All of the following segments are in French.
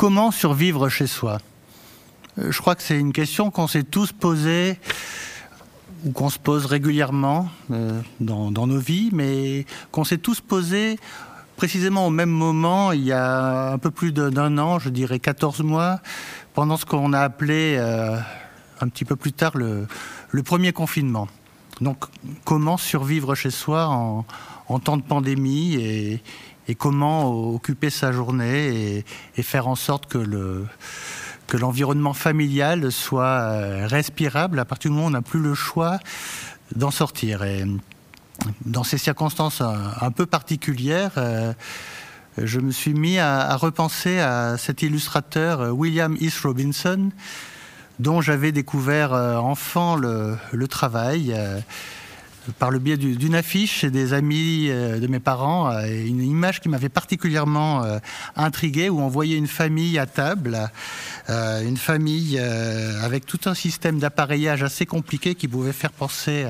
Comment survivre chez soi? Je crois que c'est une question qu'on s'est tous posée ou qu'on se pose régulièrement dans, dans, nos vies, mais qu'on s'est tous posé précisément au même moment, il y a un peu plus d'un an, je dirais 14 mois, pendant ce qu'on a appelé euh, un petit peu plus tard le, premier confinement. Donc, comment survivre chez soi en, temps de pandémie comment occuper sa journée et, faire en sorte que le que l'environnement familial soit euh, respirable à partir du moment où on n'a plus le choix d'en sortir. Et dans ces circonstances un, peu particulières, euh, je me suis mis à, repenser à cet illustrateur euh, William East Robinson, dont j'avais découvert enfant le, travail par le biais d'une affiche chez des amis de mes parents, une image qui m'avait particulièrement intrigué, où on voyait une famille à table, une famille avec tout un système d'appareillage assez compliqué qui pouvait faire penser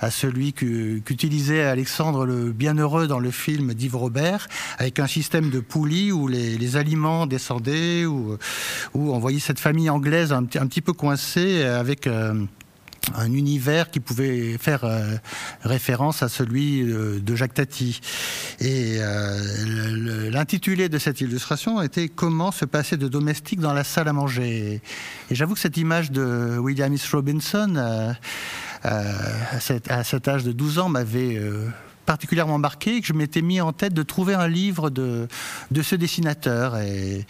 à celui qu'utilisait Alexandre le Bienheureux dans le film d'Yves Robert, avec un système de poulies où les, aliments descendaient, où, on voyait cette famille anglaise un, un petit peu coincée avec... Euh, un univers qui pouvait faire euh, référence à celui de Jacques Tati. Et euh, l'intitulé de cette illustration était Comment se passer de domestique dans la salle à manger. Et j'avoue que cette image de William S. Robinson euh, à, cet, âge de 12 ans m'avait euh, particulièrement marqué que je m'étais mis en tête de trouver un livre de, de ce dessinateur. Et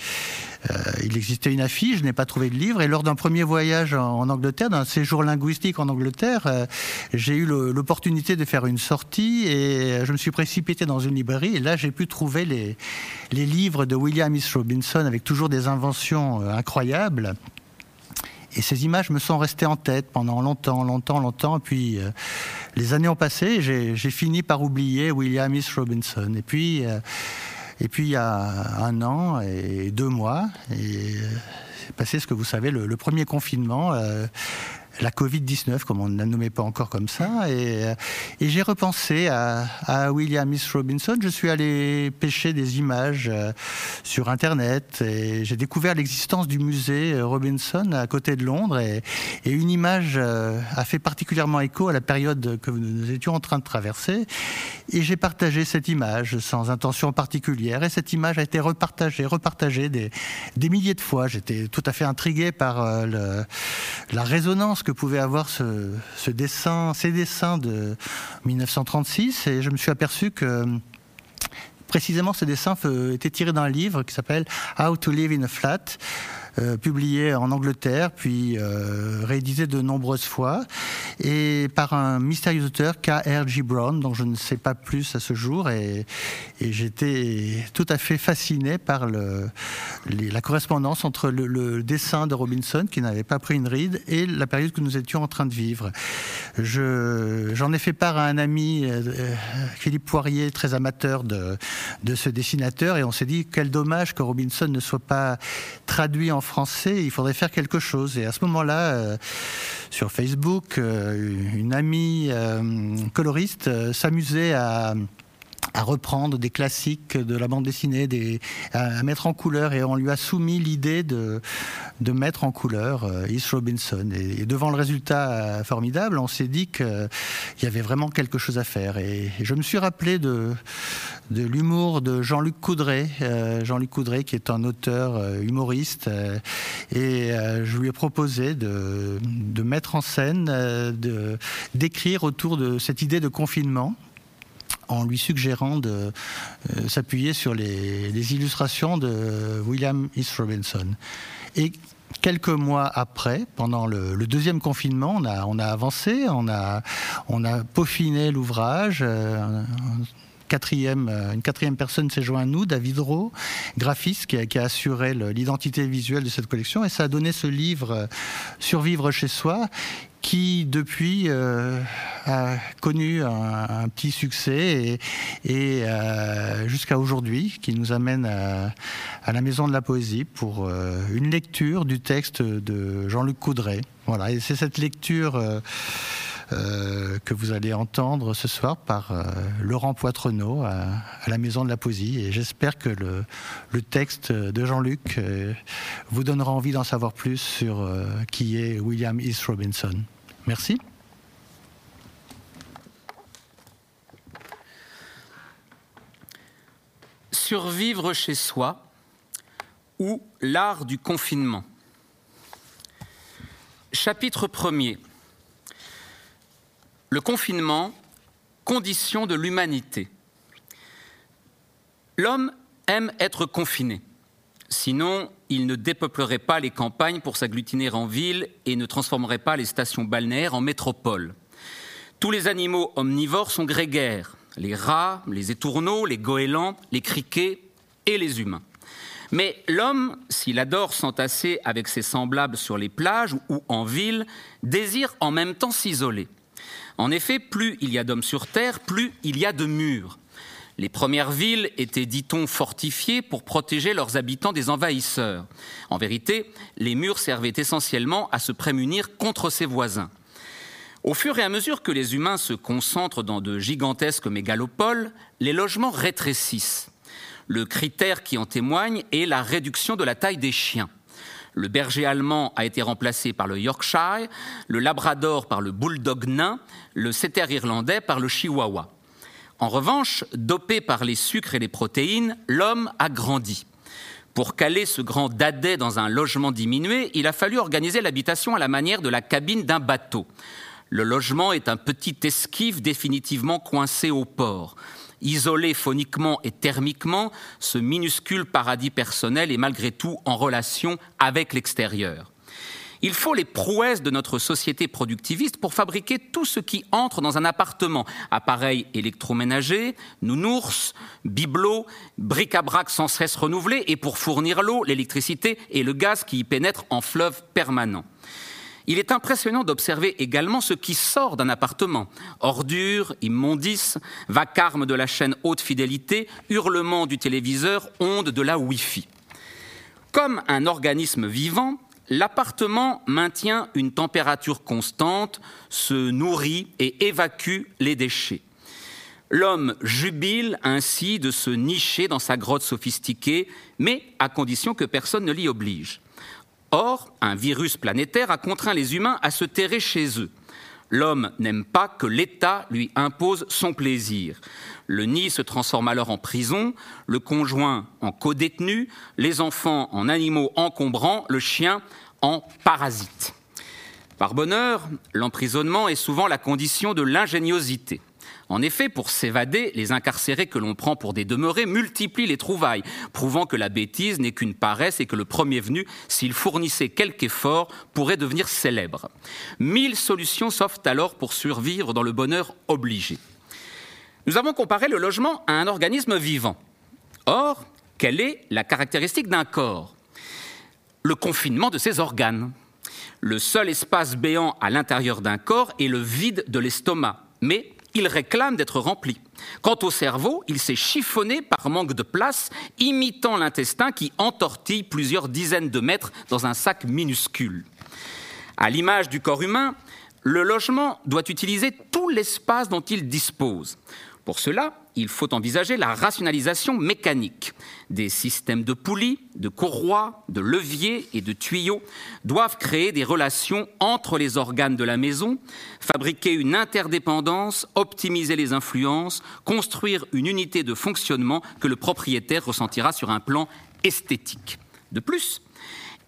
euh, il existait une affiche, je n'ai pas trouvé de livre. Et lors d'un premier voyage en, Angleterre, d'un séjour linguistique en Angleterre, j'ai eu l'opportunité de faire une sortie et je me suis précipité dans une librairie. Et là, j'ai pu trouver les, les livres de William S. Robinson avec toujours des inventions incroyables. Et ces images me sont restées en tête pendant longtemps, longtemps, longtemps. Et puis euh, les années ont passé, j'ai fini par oublier William S. Robinson. Et puis, euh, et puis il y a un an et deux mois, et euh, passé ce que vous savez, le, premier confinement la Covid-19, comme on ne la nommait pas encore comme ça. Et, euh, j'ai repensé à, William S. Robinson. Je suis allé pêcher des images euh, sur Internet et j'ai découvert l'existence du musée euh, Robinson à côté de Londres. Et, une image a fait particulièrement écho à la période que nous étions en train de traverser. Et j'ai partagé cette image sans intention particulière. Et cette image a été repartagée, repartagée des, milliers de fois. J'étais tout à fait intrigué par la résonance que pouvait avoir ce, dessin, ces dessins de 1936, et je me suis aperçu que précisément ces dessins étaient tirés d'un livre qui s'appelle How to Live in a Flat, euh, publié en Angleterre, puis euh, réédité de nombreuses fois, et par un mystérieux auteur, K.R.G. Brown, dont je ne sais pas plus à ce jour, et, j'étais tout à fait fasciné par la correspondance entre le, dessin de Robinson, qui n'avait pas pris une ride, et la période que nous étions en train de vivre. J'en ai fait part à un ami, euh, Philippe Poirier, très amateur de, de ce dessinateur, et on s'est dit quel dommage que Robinson ne soit pas traduit en français, il faudrait faire quelque chose. Et à ce moment-là, euh, sur Facebook, euh, une amie euh, coloriste s'amusait à à reprendre des classiques de la bande dessinée, des, à, mettre en couleur, et on lui a soumis l'idée de, de mettre en couleur euh, East Robinson. Et, devant le résultat euh, formidable, on s'est dit qu'il y avait vraiment quelque chose à faire. Et, je me suis rappelé de, de l'humour de Jean-Luc Coudray, euh, Jean-Luc Coudray qui est un auteur humoriste, et je lui ai proposé de, de mettre en scène, d'écrire autour de cette idée de confinement en lui suggérant de euh, s'appuyer sur les, illustrations de William East Robinson. Et quelques mois après, pendant le, deuxième confinement, on a, on a avancé, on a, on a peaufiné l'ouvrage. Euh, quatrième, euh, une quatrième personne s'est joint à nous, David Rowe, graphiste qui a, qui a assuré l'identité visuelle de cette collection, et ça a donné ce livre Survivre chez soi, qui depuis euh, a connu un, petit succès et, euh, jusqu'à aujourd'hui, qui nous amène à, la Maison de la Poésie pour euh, une lecture du texte de Jean-Luc Coudray. Voilà, et c'est cette lecture euh, que vous allez entendre ce soir par euh, Laurent Poitrenaud à, la Maison de la Poésie. Et j'espère que le, texte de Jean-Luc vous donnera envie d'en savoir plus sur qui est William East Robinson. Merci. Survivre chez soi ou l'art du confinement. Chapitre 1er. Le confinement, condition de l'humanité. L'homme aime être confiné. Sinon, il ne dépeuplerait pas les campagnes pour s'agglutiner en ville et ne transformerait pas les stations balnéaires en métropoles. Tous les animaux omnivores sont grégaires les rats, les étourneaux, les goélands, les criquets et les humains. Mais l'homme, s'il adore s'entasser avec ses semblables sur les plages ou en ville, désire en même temps s'isoler. En effet, plus il y a d'hommes sur Terre, plus il y a de murs. Les premières villes étaient, dit-on, fortifiées pour protéger leurs habitants des envahisseurs. En vérité, les murs servaient essentiellement à se prémunir contre ses voisins. Au fur et à mesure que les humains se concentrent dans de gigantesques mégalopoles, les logements rétrécissent. Le critère qui en témoigne est la réduction de la taille des chiens. Le berger allemand a été remplacé par le Yorkshire, le Labrador par le Bulldog nain, le setter irlandais par le Chihuahua. En revanche, dopé par les sucres et les protéines, l'homme a grandi. Pour caler ce grand dadais dans un logement diminué, il a fallu organiser l'habitation à la manière de la cabine d'un bateau. Le logement est un petit esquive définitivement coincé au port. Isolé phoniquement et thermiquement, ce minuscule paradis personnel est malgré tout en relation avec l'extérieur. Il faut les prouesses de notre société productiviste pour fabriquer tout ce qui entre dans un appartement. Appareils électroménagers, nounours, bibelots, bric-à-brac sans cesse renouvelés, et pour fournir l'eau, l'électricité et le gaz qui y pénètrent en fleuve permanent. Il est impressionnant d'observer également ce qui sort d'un appartement. Ordures, immondices, vacarme de la chaîne haute fidélité, hurlements du téléviseur, ondes de la Wi-Fi. Comme un organisme vivant, l'appartement maintient une température constante, se nourrit et évacue les déchets. L'homme jubile ainsi de se nicher dans sa grotte sophistiquée, mais à condition que personne ne l'y oblige. Or, un virus planétaire a contraint les humains à se terrer chez eux. L'homme n'aime pas que l'État lui impose son plaisir. Le nid se transforme alors en prison, le conjoint en codétenu, les enfants en animaux encombrants, le chien en parasite. Par bonheur, l'emprisonnement est souvent la condition de l'ingéniosité. En effet, pour s'évader, les incarcérés que l'on prend pour des demeurés multiplient les trouvailles, prouvant que la bêtise n'est qu'une paresse et que le premier venu, s'il fournissait quelque effort, pourrait devenir célèbre. Mille solutions s'offrent alors pour survivre dans le bonheur obligé. Nous avons comparé le logement à un organisme vivant. Or, quelle est la caractéristique d'un corps? Le confinement de ses organes. Le seul espace béant à l'intérieur d'un corps est le vide de l'estomac, mais il réclame d'être rempli. Quant au cerveau, il s'est chiffonné par manque de place, imitant l'intestin qui entortille plusieurs dizaines de mètres dans un sac minuscule. À l'image du corps humain, le logement doit utiliser tout l'espace dont il dispose. Pour cela, il faut envisager la rationalisation mécanique. Des systèmes de poulies, de courroies, de leviers et de tuyaux doivent créer des relations entre les organes de la maison, fabriquer une interdépendance, optimiser les influences, construire une unité de fonctionnement que le propriétaire ressentira sur un plan esthétique. De plus,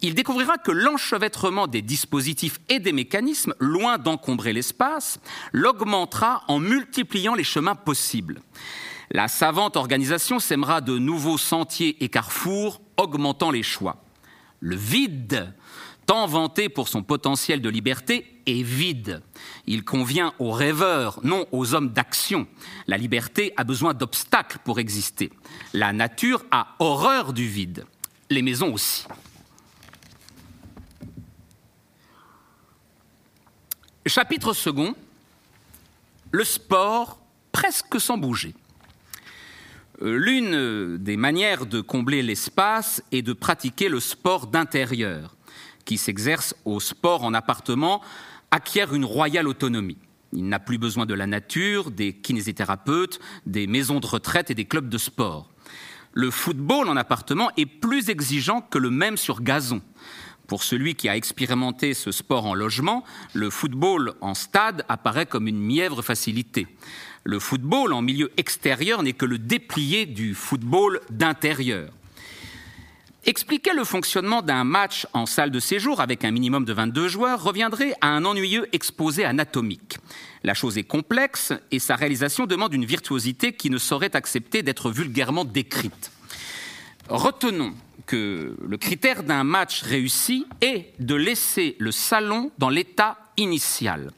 il découvrira que l'enchevêtrement des dispositifs et des mécanismes, loin d'encombrer l'espace, l'augmentera en multipliant les chemins possibles. La savante organisation sèmera de nouveaux sentiers et carrefours, augmentant les choix. Le vide, tant vanté pour son potentiel de liberté, est vide. Il convient aux rêveurs, non aux hommes d'action. La liberté a besoin d'obstacles pour exister. La nature a horreur du vide. Les maisons aussi. Chapitre second, le sport presque sans bouger. Euh, l'une des manières de combler l'espace est de pratiquer le sport d'intérieur, qui s'exerce au sport en appartement, acquiert une royale autonomie. Il n'a plus besoin de la nature, des kinésithérapeutes, des maisons de retraite et des clubs de sport. Le football en appartement est plus exigeant que le même sur gazon. Pour celui qui a expérimenté ce sport en logement, le football en stade apparaît comme une mièvre facilité. Le football en milieu extérieur n'est que le déplié du football d'intérieur. Expliquer le fonctionnement d'un match en salle de séjour avec un minimum de 22 joueurs reviendrait à un ennuyeux exposé anatomique. La chose est complexe et sa réalisation demande une virtuosité qui ne saurait accepter d'être vulgairement décrite. Retenons que le critère d'un match réussi est de laisser le salon dans l'état initial.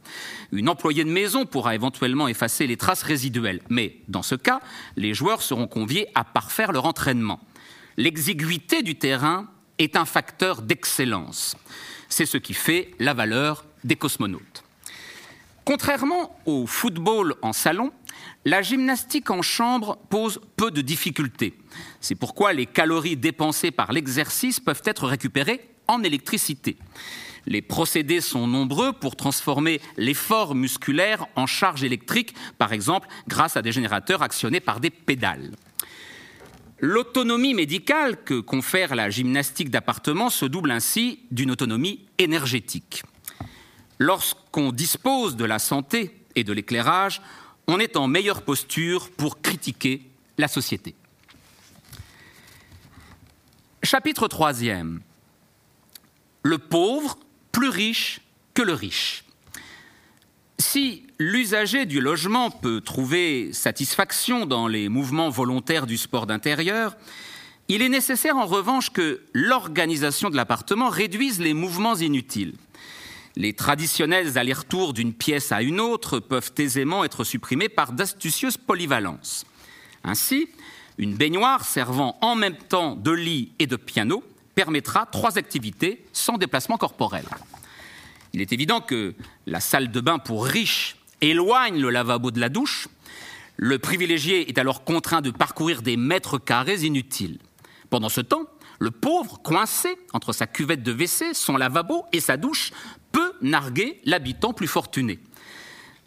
Une employée de maison pourra éventuellement effacer les traces résiduelles, mais dans ce cas, les joueurs seront conviés à parfaire leur entraînement l'exiguïté du terrain est un facteur d'excellence. C'est ce qui fait la valeur des cosmonautes. Contrairement au football en salon, la gymnastique en chambre pose peu de difficultés. C'est pourquoi les calories dépensées par l'exercice peuvent être récupérées en électricité. Les procédés sont nombreux pour transformer l'effort musculaire en charge électrique, par exemple grâce à des générateurs actionnés par des pédales. L'autonomie médicale que confère la gymnastique d'appartement se double ainsi d'une autonomie énergétique. Lorsqu'on dispose de la santé et de l'éclairage, on est en meilleure posture pour critiquer la société. Chapitre 3 Le pauvre plus riche que le riche. Si l'usager du logement peut trouver satisfaction dans les mouvements volontaires du sport d'intérieur, il est nécessaire en revanche que l'organisation de l'appartement réduise les mouvements inutiles. Les traditionnels allers-retours d'une pièce à une autre peuvent aisément être supprimés par d'astucieuses polyvalences. Ainsi, une baignoire servant en même temps de lit et de piano permettra trois activités sans déplacement corporel. Il est évident que la salle de bain pour riches éloigne le lavabo de la douche. Le privilégié est alors contraint de parcourir des mètres carrés inutiles. Pendant ce temps, le pauvre, coincé entre sa cuvette de WC, son lavabo et sa douche, peut narguer l'habitant plus fortuné.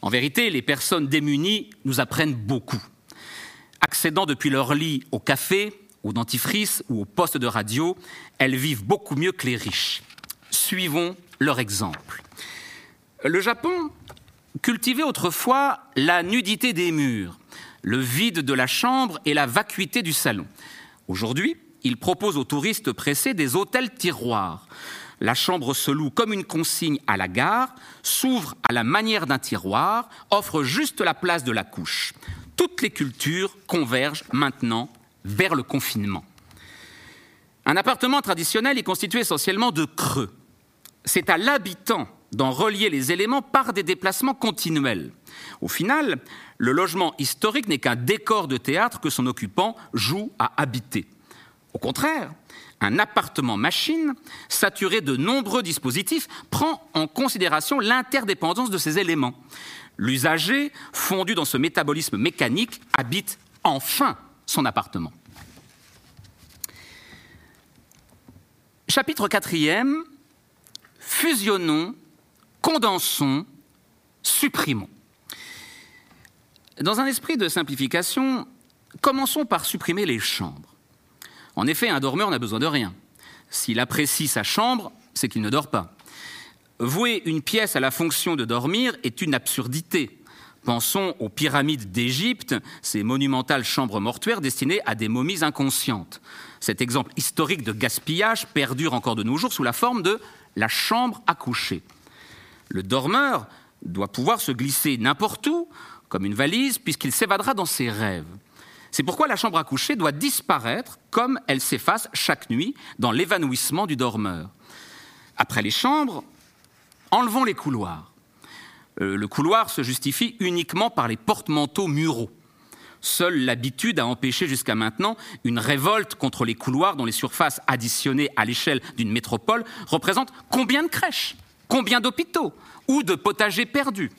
En vérité, les personnes démunies nous apprennent beaucoup. Accédant depuis leur lit au café, au dentifrice ou au poste de radio, elles vivent beaucoup mieux que les riches. Suivons leur exemple. Le Japon cultivait autrefois la nudité des murs, le vide de la chambre et la vacuité du salon. Aujourd'hui, il propose aux touristes pressés des hôtels tiroirs. La chambre se loue comme une consigne à la gare, s'ouvre à la manière d'un tiroir, offre juste la place de la couche. Toutes les cultures convergent maintenant vers le confinement. Un appartement traditionnel est constitué essentiellement de creux c'est à l'habitant d'en relier les éléments par des déplacements continuels. Au final, le logement historique n'est qu'un décor de théâtre que son occupant joue à habiter. Au contraire, un appartement machine, saturé de nombreux dispositifs, prend en considération l'interdépendance de ces éléments. L'usager, fondu dans ce métabolisme mécanique, habite enfin son appartement. Chapitre 4 fusionnons, condensons, supprimons. Dans un esprit de simplification, commençons par supprimer les chambres. En effet, un dormeur n'a besoin de rien. S'il apprécie sa chambre, c'est qu'il ne dort pas. Vouer une pièce à la fonction de dormir est une absurdité. Pensons aux pyramides d'Égypte, ces monumentales chambres mortuaires destinées à des momies inconscientes. Cet exemple historique de gaspillage perdure encore de nos jours sous la forme de la chambre à coucher. Le dormeur doit pouvoir se glisser n'importe où, comme une valise, puisqu'il s'évadera dans ses rêves. C'est pourquoi la chambre à coucher doit disparaître comme elle s'efface chaque nuit dans l'évanouissement du dormeur. Après les chambres, enlevons les couloirs. Euh, le couloir se justifie uniquement par les porte-manteaux muraux. Seule l'habitude a empêché jusqu'à maintenant une révolte contre les couloirs dont les surfaces additionnées à l'échelle d'une métropole représentent combien de crèches, combien d'hôpitaux ou de potagers perdus.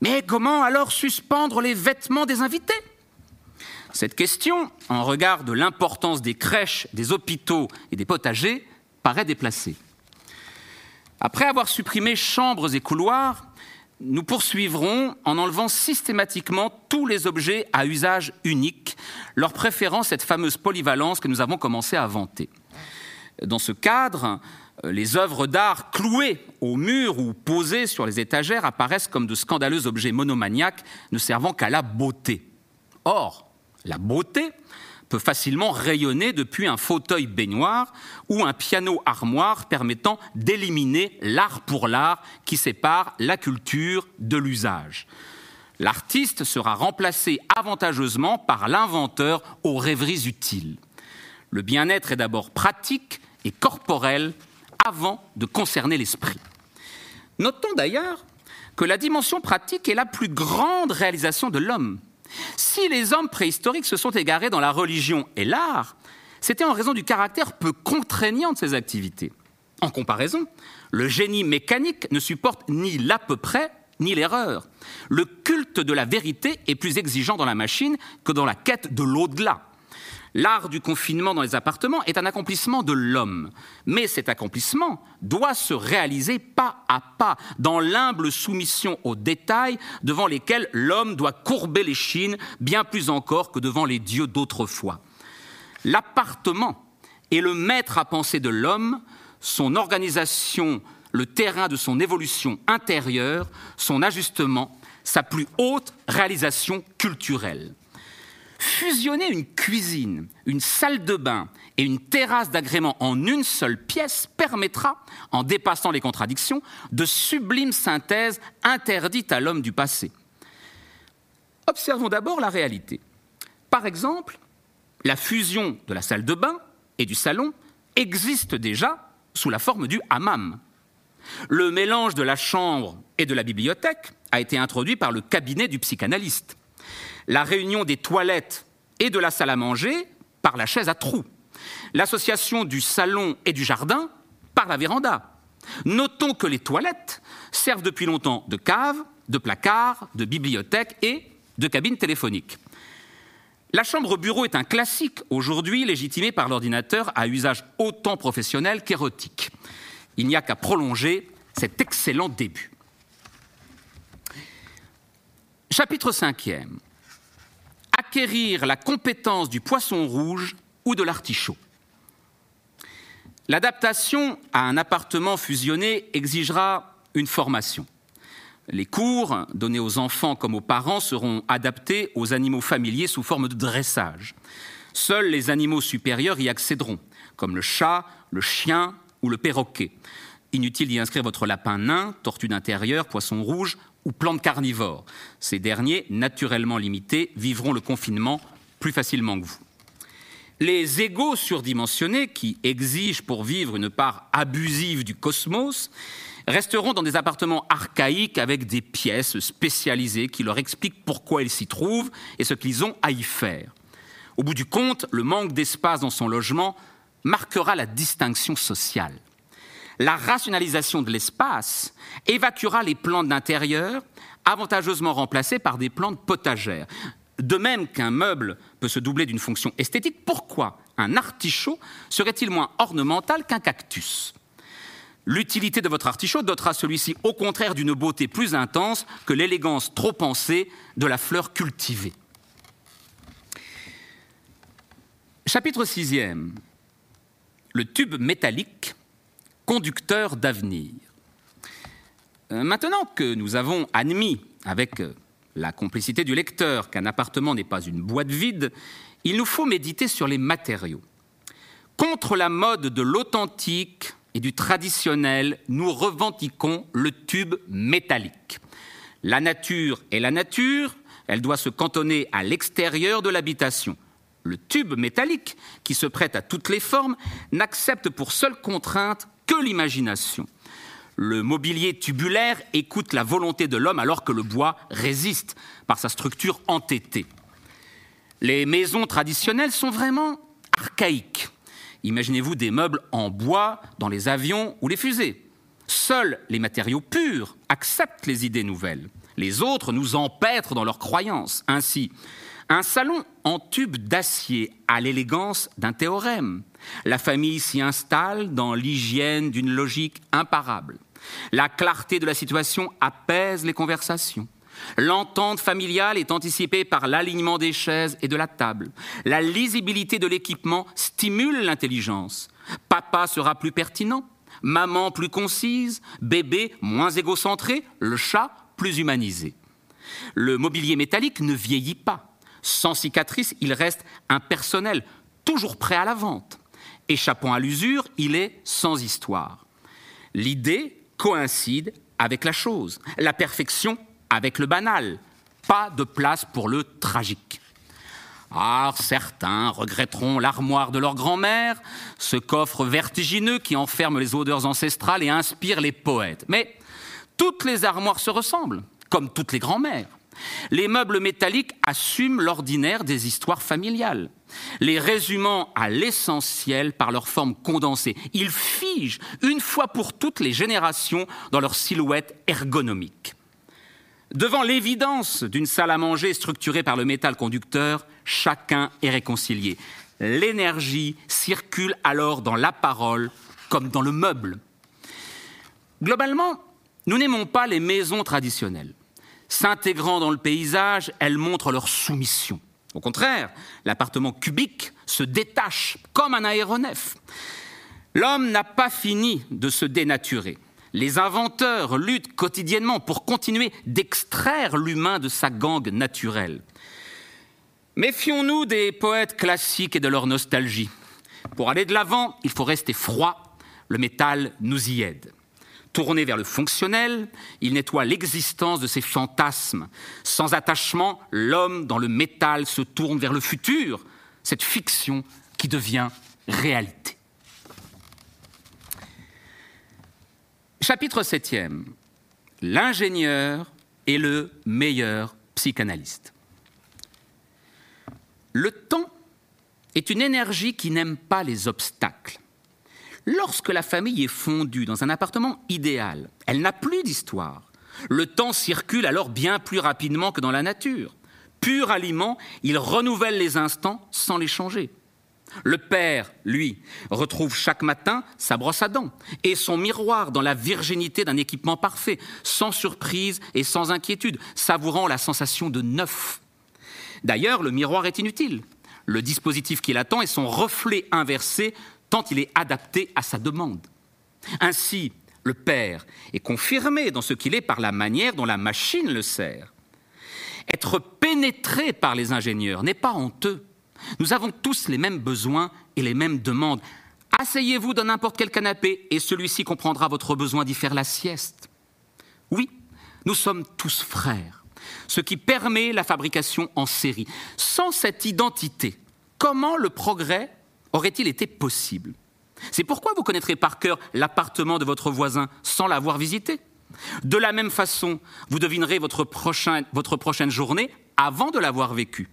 Mais comment alors suspendre les vêtements des invités? Cette question, en regard de l'importance des crèches, des hôpitaux et des potagers, paraît déplacée. Après avoir supprimé chambres et couloirs, nous poursuivrons en enlevant systématiquement tous les objets à usage unique, leur préférant cette fameuse polyvalence que nous avons commencé à vanter. Dans ce cadre, les œuvres d'art clouées au mur ou posées sur les étagères apparaissent comme de scandaleux objets monomaniaques ne servant qu'à la beauté. Or, la beauté peut facilement rayonner depuis un fauteuil baignoire ou un piano armoire permettant d'éliminer l'art pour l'art qui sépare la culture de l'usage. L'artiste sera remplacé avantageusement par l'inventeur aux rêveries utiles. Le bien-être est d'abord pratique et corporel avant de concerner l'esprit. Notons d'ailleurs que la dimension pratique est la plus grande réalisation de l'homme. Si les hommes préhistoriques se sont égarés dans la religion et l'art, c'était en raison du caractère peu contraignant de ces activités. En comparaison, le génie mécanique ne supporte ni l'à peu près ni l'erreur. Le culte de la vérité est plus exigeant dans la machine que dans la quête de l'au-delà. L'art du confinement dans les appartements est un accomplissement de l'homme, mais cet accomplissement doit se réaliser pas à pas, dans l'humble soumission aux détails devant lesquels l'homme doit courber les chines bien plus encore que devant les dieux d'autrefois. L'appartement est le maître à penser de l'homme, son organisation, le terrain de son évolution intérieure, son ajustement, sa plus haute réalisation culturelle. Fusionner une cuisine, une salle de bain et une terrasse d'agrément en une seule pièce permettra, en dépassant les contradictions, de sublimes synthèses interdites à l'homme du passé. Observons d'abord la réalité. Par exemple, la fusion de la salle de bain et du salon existe déjà sous la forme du hammam. Le mélange de la chambre et de la bibliothèque a été introduit par le cabinet du psychanalyste la réunion des toilettes et de la salle à manger par la chaise à trous, l'association du salon et du jardin par la véranda. Notons que les toilettes servent depuis longtemps de cave, de placard, de bibliothèque et de cabine téléphonique. La chambre bureau est un classique aujourd'hui légitimé par l'ordinateur à usage autant professionnel qu'érotique. Il n'y a qu'à prolonger cet excellent début. Chapitre 5e acquérir la compétence du poisson rouge ou de l'artichaut. L'adaptation à un appartement fusionné exigera une formation. Les cours donnés aux enfants comme aux parents seront adaptés aux animaux familiers sous forme de dressage. Seuls les animaux supérieurs y accéderont, comme le chat, le chien ou le perroquet. Inutile d'y inscrire votre lapin nain, tortue d'intérieur, poisson rouge ou plantes carnivores. Ces derniers, naturellement limités, vivront le confinement plus facilement que vous. Les égaux surdimensionnés, qui exigent pour vivre une part abusive du cosmos, resteront dans des appartements archaïques avec des pièces spécialisées qui leur expliquent pourquoi ils s'y trouvent et ce qu'ils ont à y faire. Au bout du compte, le manque d'espace dans son logement marquera la distinction sociale la rationalisation de l'espace évacuera les plantes d'intérieur, avantageusement remplacées par des plantes potagères. De même qu'un meuble peut se doubler d'une fonction esthétique, pourquoi un artichaut serait-il moins ornemental qu'un cactus? L'utilité de votre artichaut dotera celui-ci au contraire d'une beauté plus intense que l'élégance trop pensée de la fleur cultivée. Chapitre 6e. Le tube métallique conducteur d'avenir. Euh, maintenant que nous avons admis, avec euh, la complicité du lecteur, qu'un appartement n'est pas une boîte vide, il nous faut méditer sur les matériaux. Contre la mode de l'authentique et du traditionnel, nous revendiquons le tube métallique. La nature est la nature, elle doit se cantonner à l'extérieur de l'habitation. Le tube métallique, qui se prête à toutes les formes, n'accepte pour seule contrainte que l'imagination. Le mobilier tubulaire écoute la volonté de l'homme alors que le bois résiste par sa structure entêtée. Les maisons traditionnelles sont vraiment archaïques. Imaginez-vous des meubles en bois dans les avions ou les fusées. Seuls les matériaux purs acceptent les idées nouvelles. Les autres nous empêtrent dans leurs croyances. Ainsi, un salon en tube d'acier a l'élégance d'un théorème. La famille s'y installe dans l'hygiène d'une logique imparable. La clarté de la situation apaise les conversations. L'entente familiale est anticipée par l'alignement des chaises et de la table. La lisibilité de l'équipement stimule l'intelligence. Papa sera plus pertinent, maman plus concise, bébé moins égocentré, le chat plus humanisé. Le mobilier métallique ne vieillit pas. Sans cicatrice, il reste impersonnel, toujours prêt à la vente. Échappant à l'usure, il est sans histoire. L'idée coïncide avec la chose, la perfection avec le banal, pas de place pour le tragique. Ah, certains regretteront l'armoire de leur grand-mère, ce coffre vertigineux qui enferme les odeurs ancestrales et inspire les poètes. Mais toutes les armoires se ressemblent, comme toutes les grand-mères. Les meubles métalliques assument l'ordinaire des histoires familiales, les résumant à l'essentiel par leur forme condensée. Ils figent une fois pour toutes les générations dans leur silhouette ergonomique. Devant l'évidence d'une salle à manger structurée par le métal conducteur, chacun est réconcilié. L'énergie circule alors dans la parole comme dans le meuble. Globalement, nous n'aimons pas les maisons traditionnelles. S'intégrant dans le paysage, elles montrent leur soumission. Au contraire, l'appartement cubique se détache comme un aéronef. L'homme n'a pas fini de se dénaturer. Les inventeurs luttent quotidiennement pour continuer d'extraire l'humain de sa gangue naturelle. Méfions-nous des poètes classiques et de leur nostalgie. Pour aller de l'avant, il faut rester froid. Le métal nous y aide. Tourné vers le fonctionnel, il nettoie l'existence de ses fantasmes. Sans attachement, l'homme dans le métal se tourne vers le futur, cette fiction qui devient réalité. Chapitre 7 L'ingénieur est le meilleur psychanalyste. Le temps est une énergie qui n'aime pas les obstacles. Lorsque la famille est fondue dans un appartement idéal, elle n'a plus d'histoire. Le temps circule alors bien plus rapidement que dans la nature. Pur aliment, il renouvelle les instants sans les changer. Le père, lui, retrouve chaque matin sa brosse à dents et son miroir dans la virginité d'un équipement parfait, sans surprise et sans inquiétude, savourant la sensation de neuf. D'ailleurs, le miroir est inutile. Le dispositif qui l'attend est son reflet inversé tant il est adapté à sa demande. Ainsi, le Père est confirmé dans ce qu'il est par la manière dont la machine le sert. Être pénétré par les ingénieurs n'est pas honteux. Nous avons tous les mêmes besoins et les mêmes demandes. Asseyez-vous dans n'importe quel canapé et celui-ci comprendra votre besoin d'y faire la sieste. Oui, nous sommes tous frères, ce qui permet la fabrication en série. Sans cette identité, comment le progrès aurait-il été possible? C'est pourquoi vous connaîtrez par cœur l'appartement de votre voisin sans l'avoir visité? De la même façon, vous devinerez votre, prochaine journée avant de l'avoir vécue.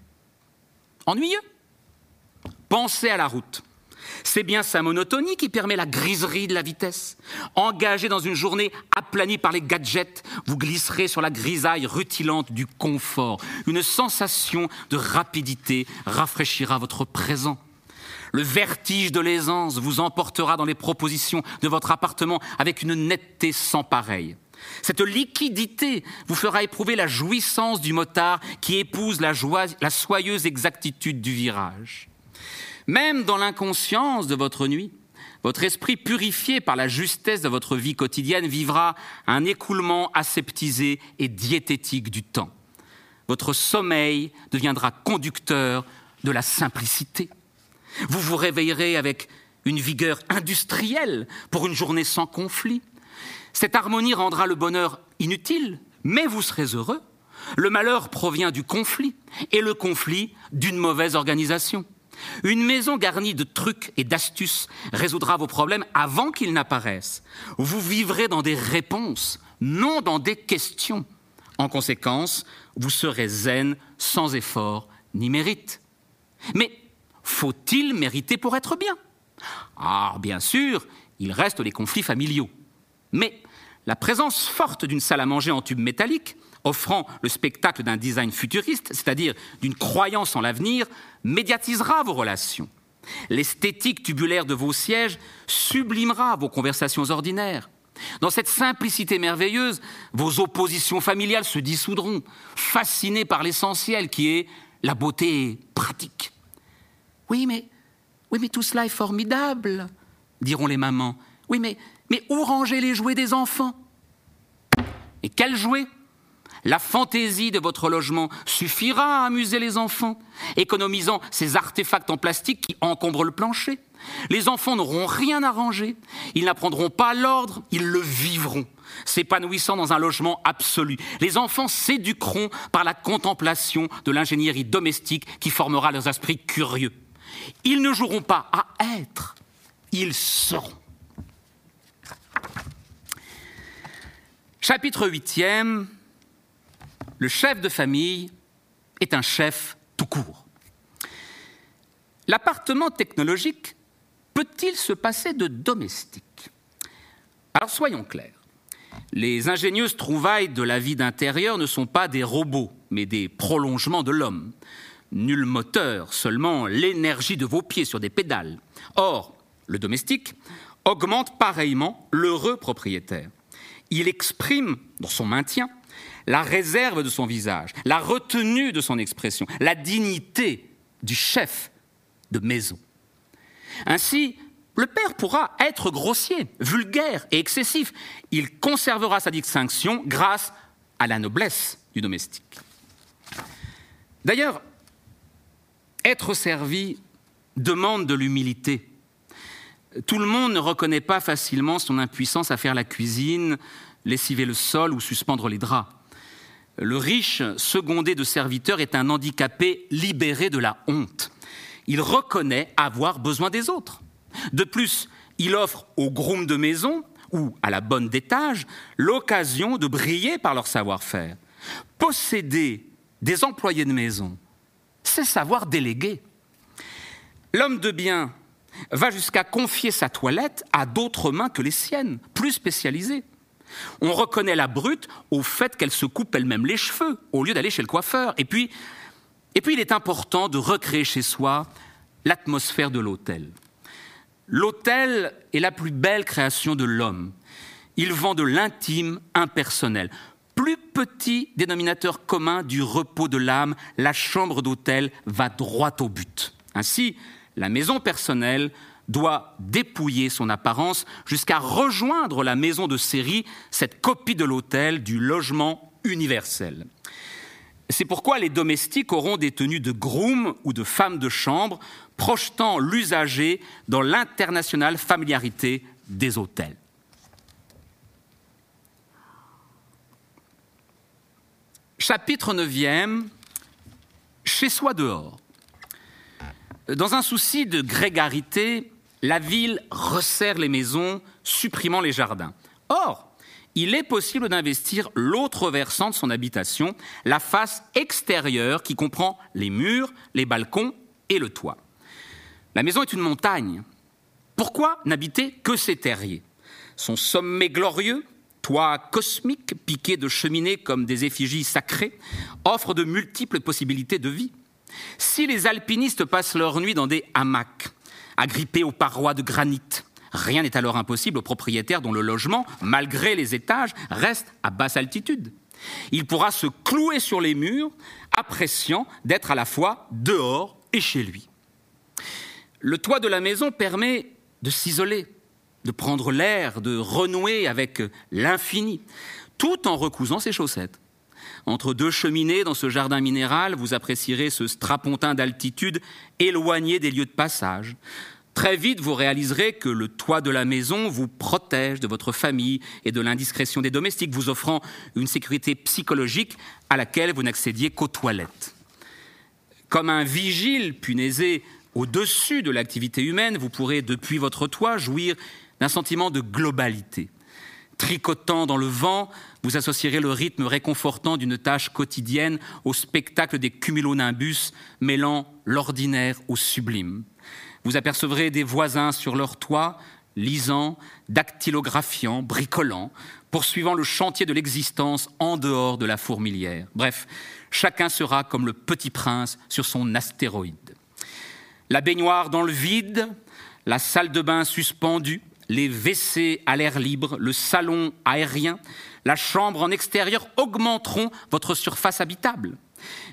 Ennuyeux? Pensez à la route. C'est bien sa monotonie qui permet la griserie de la vitesse. Engagé dans une journée aplanie par les gadgets, vous glisserez sur la grisaille rutilante du confort. Une sensation de rapidité rafraîchira votre présent. Le vertige de l'aisance vous emportera dans les propositions de votre appartement avec une netteté sans pareille. Cette liquidité vous fera éprouver la jouissance du motard qui épouse la, soyeuse exactitude du virage. Même dans l'inconscience de votre nuit, votre esprit purifié par la justesse de votre vie quotidienne vivra un écoulement aseptisé et diététique du temps. Votre sommeil deviendra conducteur de la simplicité. Vous vous réveillerez avec une vigueur industrielle pour une journée sans conflit. Cette harmonie rendra le bonheur inutile, mais vous serez heureux. Le malheur provient du conflit et le conflit d'une mauvaise organisation. Une maison garnie de trucs et d'astuces résoudra vos problèmes avant qu'ils n'apparaissent. Vous vivrez dans des réponses, non dans des questions. En conséquence, vous serez zen sans effort ni mérite. Mais faut-il mériter pour être bien? Ah, bien sûr, il reste les conflits familiaux. Mais la présence forte d'une salle à manger en tube métallique, offrant le spectacle d'un design futuriste, c'est-à-dire d'une croyance en l'avenir, médiatisera vos relations. L'esthétique tubulaire de vos sièges sublimera vos conversations ordinaires. Dans cette simplicité merveilleuse, vos oppositions familiales se dissoudront, fascinées par l'essentiel qui est la beauté pratique. Oui, mais, oui, mais tout cela est formidable, diront les mamans. Oui, mais, mais où ranger les jouets des enfants? Et quels jouets? La fantaisie de votre logement suffira à amuser les enfants, économisant ces artefacts en plastique qui encombrent le plancher. Les enfants n'auront rien à ranger, ils n'apprendront pas l'ordre, ils le vivront, s'épanouissant dans un logement absolu. Les enfants s'éduqueront par la contemplation de l'ingénierie domestique qui formera leurs esprits curieux. Ils ne joueront pas à être, ils seront. Chapitre 8e Le chef de famille est un chef tout court. L'appartement technologique peut-il se passer de domestique? Alors soyons clairs. Les ingénieuses trouvailles de la vie d'intérieur ne sont pas des robots, mais des prolongements de l'homme. Nul moteur, seulement l'énergie de vos pieds sur des pédales. Or, le domestique augmente pareillement l'heureux propriétaire. Il exprime, dans son maintien, la réserve de son visage, la retenue de son expression, la dignité du chef de maison. Ainsi, le père pourra être grossier, vulgaire et excessif. Il conservera sa distinction grâce à la noblesse du domestique. D'ailleurs, être servi demande de l'humilité. Tout le monde ne reconnaît pas facilement son impuissance à faire la cuisine, lessiver le sol ou suspendre les draps. Le riche, secondé de serviteurs, est un handicapé libéré de la honte il reconnaît avoir besoin des autres. De plus, il offre aux grooms de maison ou à la bonne d'étage l'occasion de briller par leur savoir-faire. Posséder des employés de maison, c'est savoir déléguer. L'homme de bien va jusqu'à confier sa toilette à d'autres mains que les siennes, plus spécialisées. On reconnaît la brute au fait qu'elle se coupe elle-même les cheveux au lieu d'aller chez le coiffeur. Et puis, et puis il est important de recréer chez soi l'atmosphère de l'hôtel. L'hôtel est la plus belle création de l'homme. Il vend de l'intime impersonnel. Plus petit dénominateur commun du repos de l'âme, la chambre d'hôtel va droit au but. Ainsi, la maison personnelle doit dépouiller son apparence jusqu'à rejoindre la maison de série, cette copie de l'hôtel du logement universel. C'est pourquoi les domestiques auront des tenues de groom ou de femmes de chambre, projetant l'usager dans l'internationale familiarité des hôtels. Chapitre 9e Chez soi dehors. Dans un souci de grégarité, la ville resserre les maisons, supprimant les jardins. Or, il est possible d'investir l'autre versant de son habitation, la face extérieure qui comprend les murs, les balcons et le toit. La maison est une montagne. Pourquoi n'habiter que ses terriers? Son sommet glorieux, toit cosmique piqué de cheminées comme des effigies sacrées, offre de multiples possibilités de vie. Si les alpinistes passent leur nuit dans des hamacs, agrippés aux parois de granit, Rien n'est alors impossible au propriétaire dont le logement, malgré les étages, reste à basse altitude. Il pourra se clouer sur les murs, appréciant d'être à la fois dehors et chez lui. Le toit de la maison permet de s'isoler, de prendre l'air, de renouer avec l'infini, tout en recousant ses chaussettes. Entre deux cheminées dans ce jardin minéral, vous apprécierez ce strapontin d'altitude éloigné des lieux de passage. Très vite, vous réaliserez que le toit de la maison vous protège de votre famille et de l'indiscrétion des domestiques, vous offrant une sécurité psychologique à laquelle vous n'accédiez qu'aux toilettes. Comme un vigile punaisé au-dessus de l'activité humaine, vous pourrez, depuis votre toit, jouir d'un sentiment de globalité. Tricotant dans le vent, vous associerez le rythme réconfortant d'une tâche quotidienne au spectacle des cumulonimbus mêlant l'ordinaire au sublime. Vous apercevrez des voisins sur leur toit, lisant, dactylographiant, bricolant, poursuivant le chantier de l'existence en dehors de la fourmilière. Bref, chacun sera comme le petit prince sur son astéroïde. La baignoire dans le vide, la salle de bain suspendue, les WC à l'air libre, le salon aérien, la chambre en extérieur augmenteront votre surface habitable.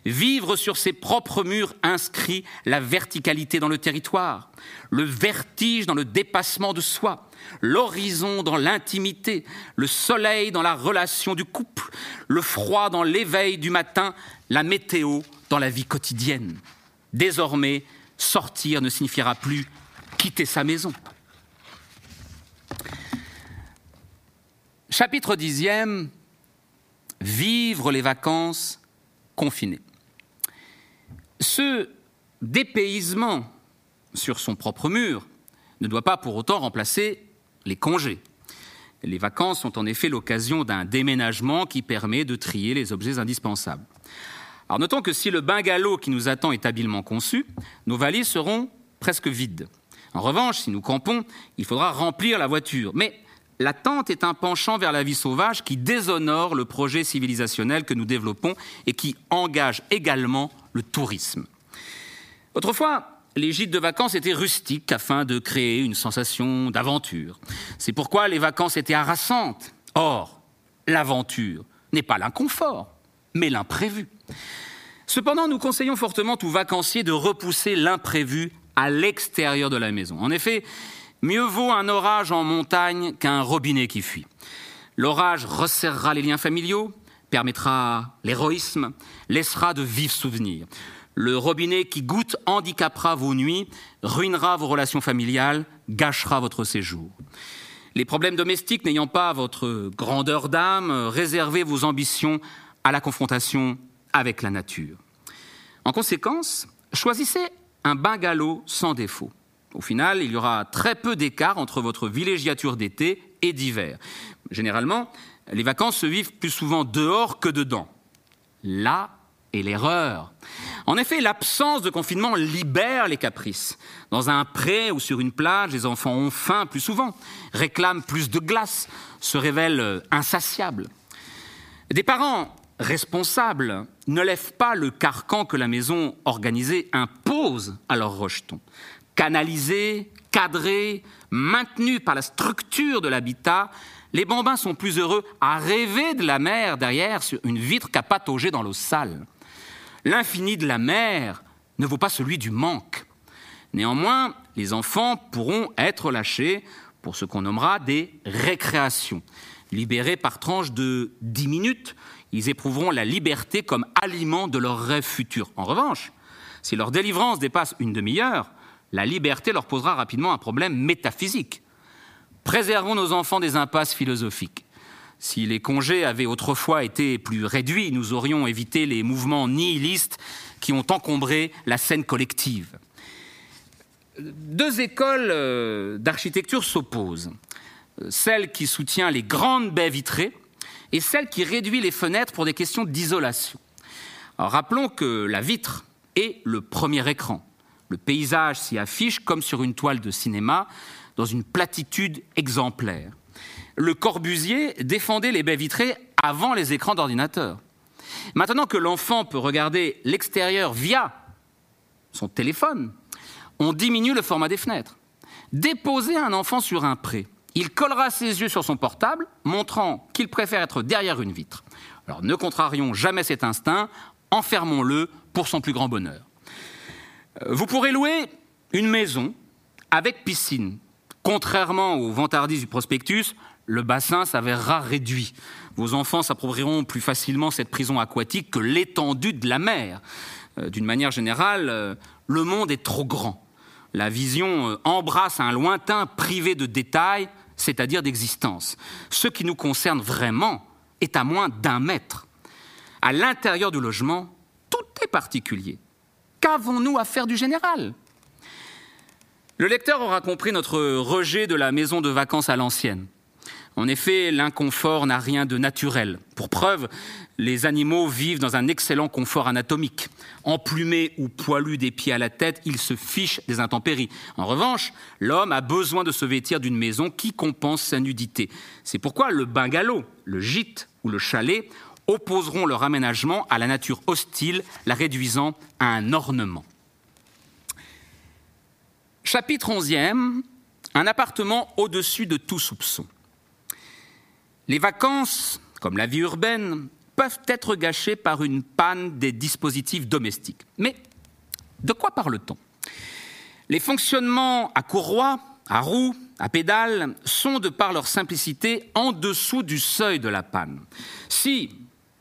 Vivre sur ses propres murs inscrit la verticalité dans le territoire, le vertige dans le dépassement de soi, l'horizon dans l'intimité, le soleil dans la relation du couple, le froid dans l'éveil du matin, la météo dans la vie quotidienne. Désormais, sortir ne signifiera plus quitter sa maison. Chapitre dixième, vivre les vacances confinées. Ce dépaysement sur son propre mur ne doit pas pour autant remplacer les congés. Les vacances sont en effet l'occasion d'un déménagement qui permet de trier les objets indispensables. Alors notons que si le bungalow qui nous attend est habilement conçu, nos valises seront presque vides. En revanche, si nous campons, il faudra remplir la voiture. Mais la tente est un penchant vers la vie sauvage qui déshonore le projet civilisationnel que nous développons et qui engage également le tourisme. Autrefois, les gîtes de vacances étaient rustiques afin de créer une sensation d'aventure. C'est pourquoi les vacances étaient harassantes. Or, l'aventure n'est pas l'inconfort, mais l'imprévu. Cependant, nous conseillons fortement aux vacanciers de repousser l'imprévu à l'extérieur de la maison. En effet, mieux vaut un orage en montagne qu'un robinet qui fuit. L'orage resserrera les liens familiaux, permettra l'héroïsme, laissera de vifs souvenirs. Le robinet qui goûte handicapera vos nuits, ruinera vos relations familiales, gâchera votre séjour. Les problèmes domestiques n'ayant pas votre grandeur d'âme, réservez vos ambitions à la confrontation avec la nature. En conséquence, choisissez un bungalow sans défaut. Au final, il y aura très peu d'écart entre votre villégiature d'été et d'hiver. Généralement, les vacances se vivent plus souvent dehors que dedans. Là est l'erreur. En effet, l'absence de confinement libère les caprices. Dans un pré ou sur une plage, les enfants ont faim plus souvent, réclament plus de glace, se révèlent insatiables. Des parents responsables ne lèvent pas le carcan que la maison organisée impose à leurs rejetons. Canalisés, cadrés, maintenus par la structure de l'habitat, les bambins sont plus heureux à rêver de la mer derrière sur une vitre qu'à patauger dans l'eau sale. L'infini de la mer ne vaut pas celui du manque. Néanmoins, les enfants pourront être lâchés pour ce qu'on nommera des récréations. Libérés par tranches de 10 minutes, ils éprouveront la liberté comme aliment de leur rêve futur. En revanche, si leur délivrance dépasse une demi-heure, la liberté leur posera rapidement un problème métaphysique. Préservons nos enfants des impasses philosophiques. Si les congés avaient autrefois été plus réduits, nous aurions évité les mouvements nihilistes qui ont encombré la scène collective. Deux écoles euh, d'architecture s'opposent. Celle qui soutient les grandes baies vitrées, et celle qui réduit les fenêtres pour des questions d'isolation. rappelons que la vitre est le premier écran. Le paysage s'y affiche comme sur une toile de cinéma, dans une platitude exemplaire. Le Corbusier défendait les baies vitrées avant les écrans d'ordinateur. Maintenant que l'enfant peut regarder l'extérieur via son téléphone, on diminue le format des fenêtres. Déposer un enfant sur un pré, il collera ses yeux sur son portable, montrant qu'il préfère être derrière une vitre. Alors ne contrarions jamais cet instinct, enfermons-le pour son plus grand bonheur. Euh, vous pourrez louer une maison avec piscine. Contrairement aux vantardises du prospectus, le bassin s'avérera réduit. Vos enfants s'approprieront plus facilement cette prison aquatique que l'étendue de la mer. Euh, d'une manière générale, euh, le monde est trop grand. La vision embrasse un lointain privé de détails c'est-à-dire d'existence. Ce qui nous concerne vraiment est à moins d'un mètre. À l'intérieur du logement, tout est particulier. Qu'avons-nous à faire du général? Le lecteur aura compris notre rejet de la maison de vacances à l'ancienne. En effet, l'inconfort n'a rien de naturel. Pour preuve, les animaux vivent dans un excellent confort anatomique. Emplumés ou poilus des pieds à la tête, ils se fichent des intempéries. En revanche, l'homme a besoin de se vêtir d'une maison qui compense sa nudité. C'est pourquoi le bungalow, le gîte ou le chalet opposeront leur aménagement à la nature hostile, la réduisant à un ornement. Chapitre 11e un appartement au-dessus de tout soupçon. Les vacances, comme la vie urbaine, peuvent être gâchées par une panne des dispositifs domestiques. Mais de quoi parle-t-on? Les fonctionnements à courroie, à roues, à pédales sont, de par leur simplicité, en dessous du seuil de la panne. Si,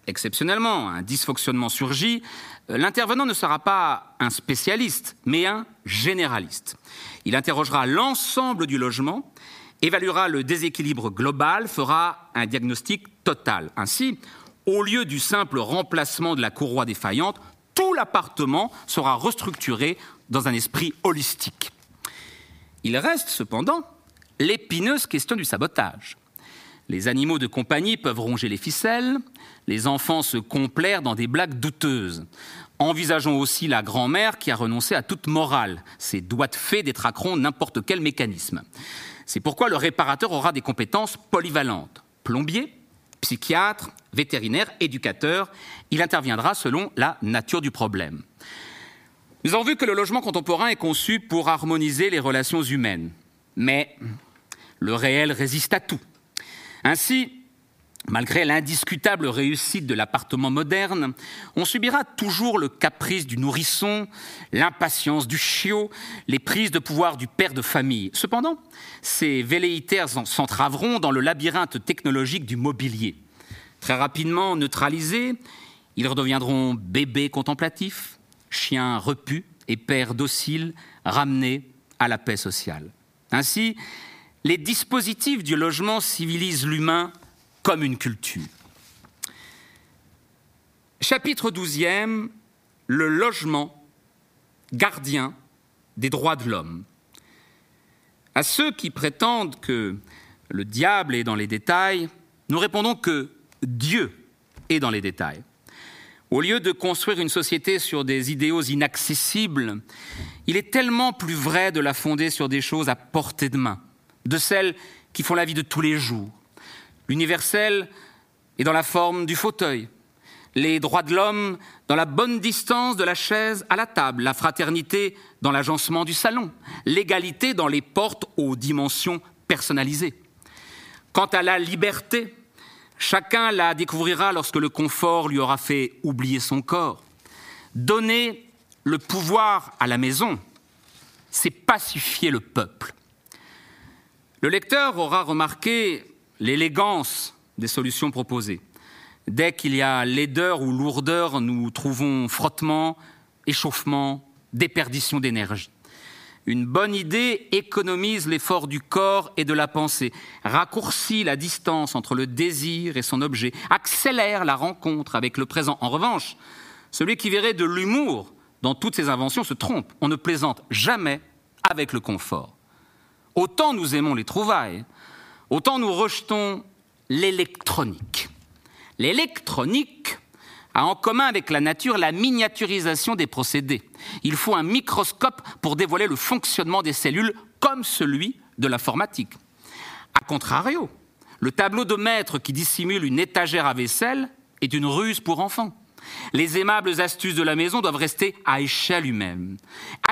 exceptionnellement, un dysfonctionnement surgit, euh, l'intervenant ne sera pas un spécialiste, mais un généraliste. Il interrogera l'ensemble du logement, évaluera le déséquilibre global, fera un diagnostic total. Ainsi, au lieu du simple remplacement de la courroie défaillante, tout l'appartement sera restructuré dans un esprit holistique. Il reste cependant l'épineuse question du sabotage. Les animaux de compagnie peuvent ronger les ficelles, les enfants se complaire dans des blagues douteuses. Envisageons aussi la grand-mère qui a renoncé à toute morale. Ses doigts de fée détraqueront n'importe quel mécanisme. C'est pourquoi le réparateur aura des compétences polyvalentes. Plombier, psychiatre, vétérinaire, éducateur, il interviendra selon la nature du problème. Nous avons vu que le logement contemporain est conçu pour harmoniser les relations humaines. Mais le réel résiste à tout. Ainsi, malgré l'indiscutable réussite de l'appartement moderne, on subira toujours le caprice du nourrisson, l'impatience du chiot, les prises de pouvoir du père de famille. Cependant, ces velléitaires s'entraveront dans le labyrinthe technologique du mobilier. Très rapidement neutralisés, ils redeviendront bébés contemplatifs, chiens repus et pères dociles ramenés à la paix sociale. Ainsi, les dispositifs du logement civilisent l'humain comme une culture. Chapitre 12e, le logement, gardien des droits de l'homme. À ceux qui prétendent que le diable est dans les détails, nous répondons que Dieu est dans les détails. Au lieu de construire une société sur des idéaux inaccessibles, il est tellement plus vrai de la fonder sur des choses à portée de main, de celles qui font la vie de tous les jours. L'universel est dans la forme du fauteuil, les droits de l'homme dans la bonne distance de la chaise à la table, la fraternité dans l'agencement du salon, l'égalité dans les portes aux dimensions personnalisées. Quant à la liberté, chacun la découvrira lorsque le confort lui aura fait oublier son corps. Donner le pouvoir à la maison, c'est pacifier le peuple. Le lecteur aura remarqué l'élégance des solutions proposées. Dès qu'il y a laideur ou lourdeur, nous trouvons frottement, échauffement, déperdition d'énergie. Une bonne idée économise l'effort du corps et de la pensée, raccourcit la distance entre le désir et son objet, accélère la rencontre avec le présent. En revanche, celui qui verrait de l'humour dans toutes ces inventions se trompe. On ne plaisante jamais avec le confort. Autant nous aimons les trouvailles, autant nous rejetons l'électronique. L'électronique a en commun avec la nature la miniaturisation des procédés. Il faut un microscope pour dévoiler le fonctionnement des cellules comme celui de l'informatique. A contrario, le tableau de maître qui dissimule une étagère à vaisselle est une ruse pour enfants. Les aimables astuces de la maison doivent rester à échelle humaine,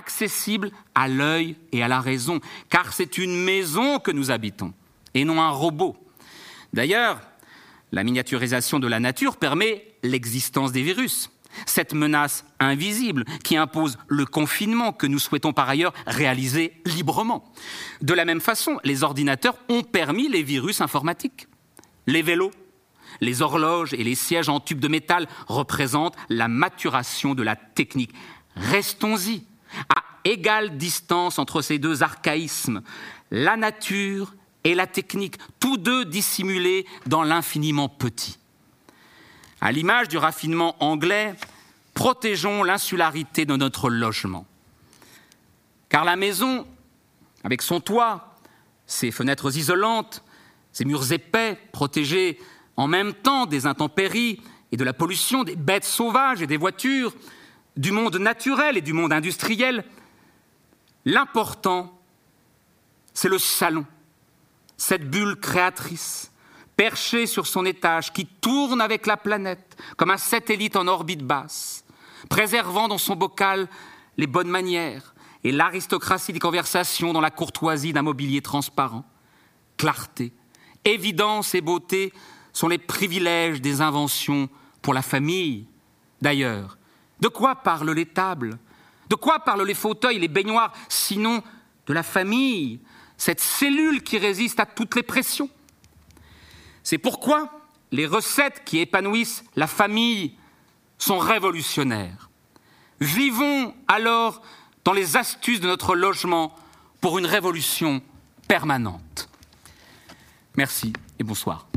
accessibles à l'œil et à la raison, car c'est une maison que nous habitons, et non un robot. D'ailleurs, la miniaturisation de la nature permet l'existence des virus, cette menace invisible qui impose le confinement que nous souhaitons par ailleurs réaliser librement. De la même façon, les ordinateurs ont permis les virus informatiques. Les vélos les horloges et les sièges en tube de métal représentent la maturation de la technique. Restons-y, à égale distance entre ces deux archaïsmes, la nature et la technique, tous deux dissimulés dans l'infiniment petit. À l'image du raffinement anglais, protégeons l'insularité de notre logement. Car la maison, avec son toit, ses fenêtres isolantes, ses murs épais, protégés en même temps des intempéries et de la pollution, des bêtes sauvages et des voitures, du monde naturel et du monde industriel, l'important, c'est le salon, cette bulle créatrice, perchée sur son étage, qui tourne avec la planète comme un satellite en orbite basse, préservant dans son bocal les bonnes manières et l'aristocratie des conversations dans la courtoisie d'un mobilier transparent. Clarté, évidence et beauté sont les privilèges des inventions pour la famille. D'ailleurs, de quoi parlent les tables? De quoi parlent les fauteuils, les baignoires, sinon de la famille, cette cellule qui résiste à toutes les pressions? C'est pourquoi les recettes qui épanouissent la famille sont révolutionnaires. Vivons alors dans les astuces de notre logement pour une révolution permanente. Merci et bonsoir.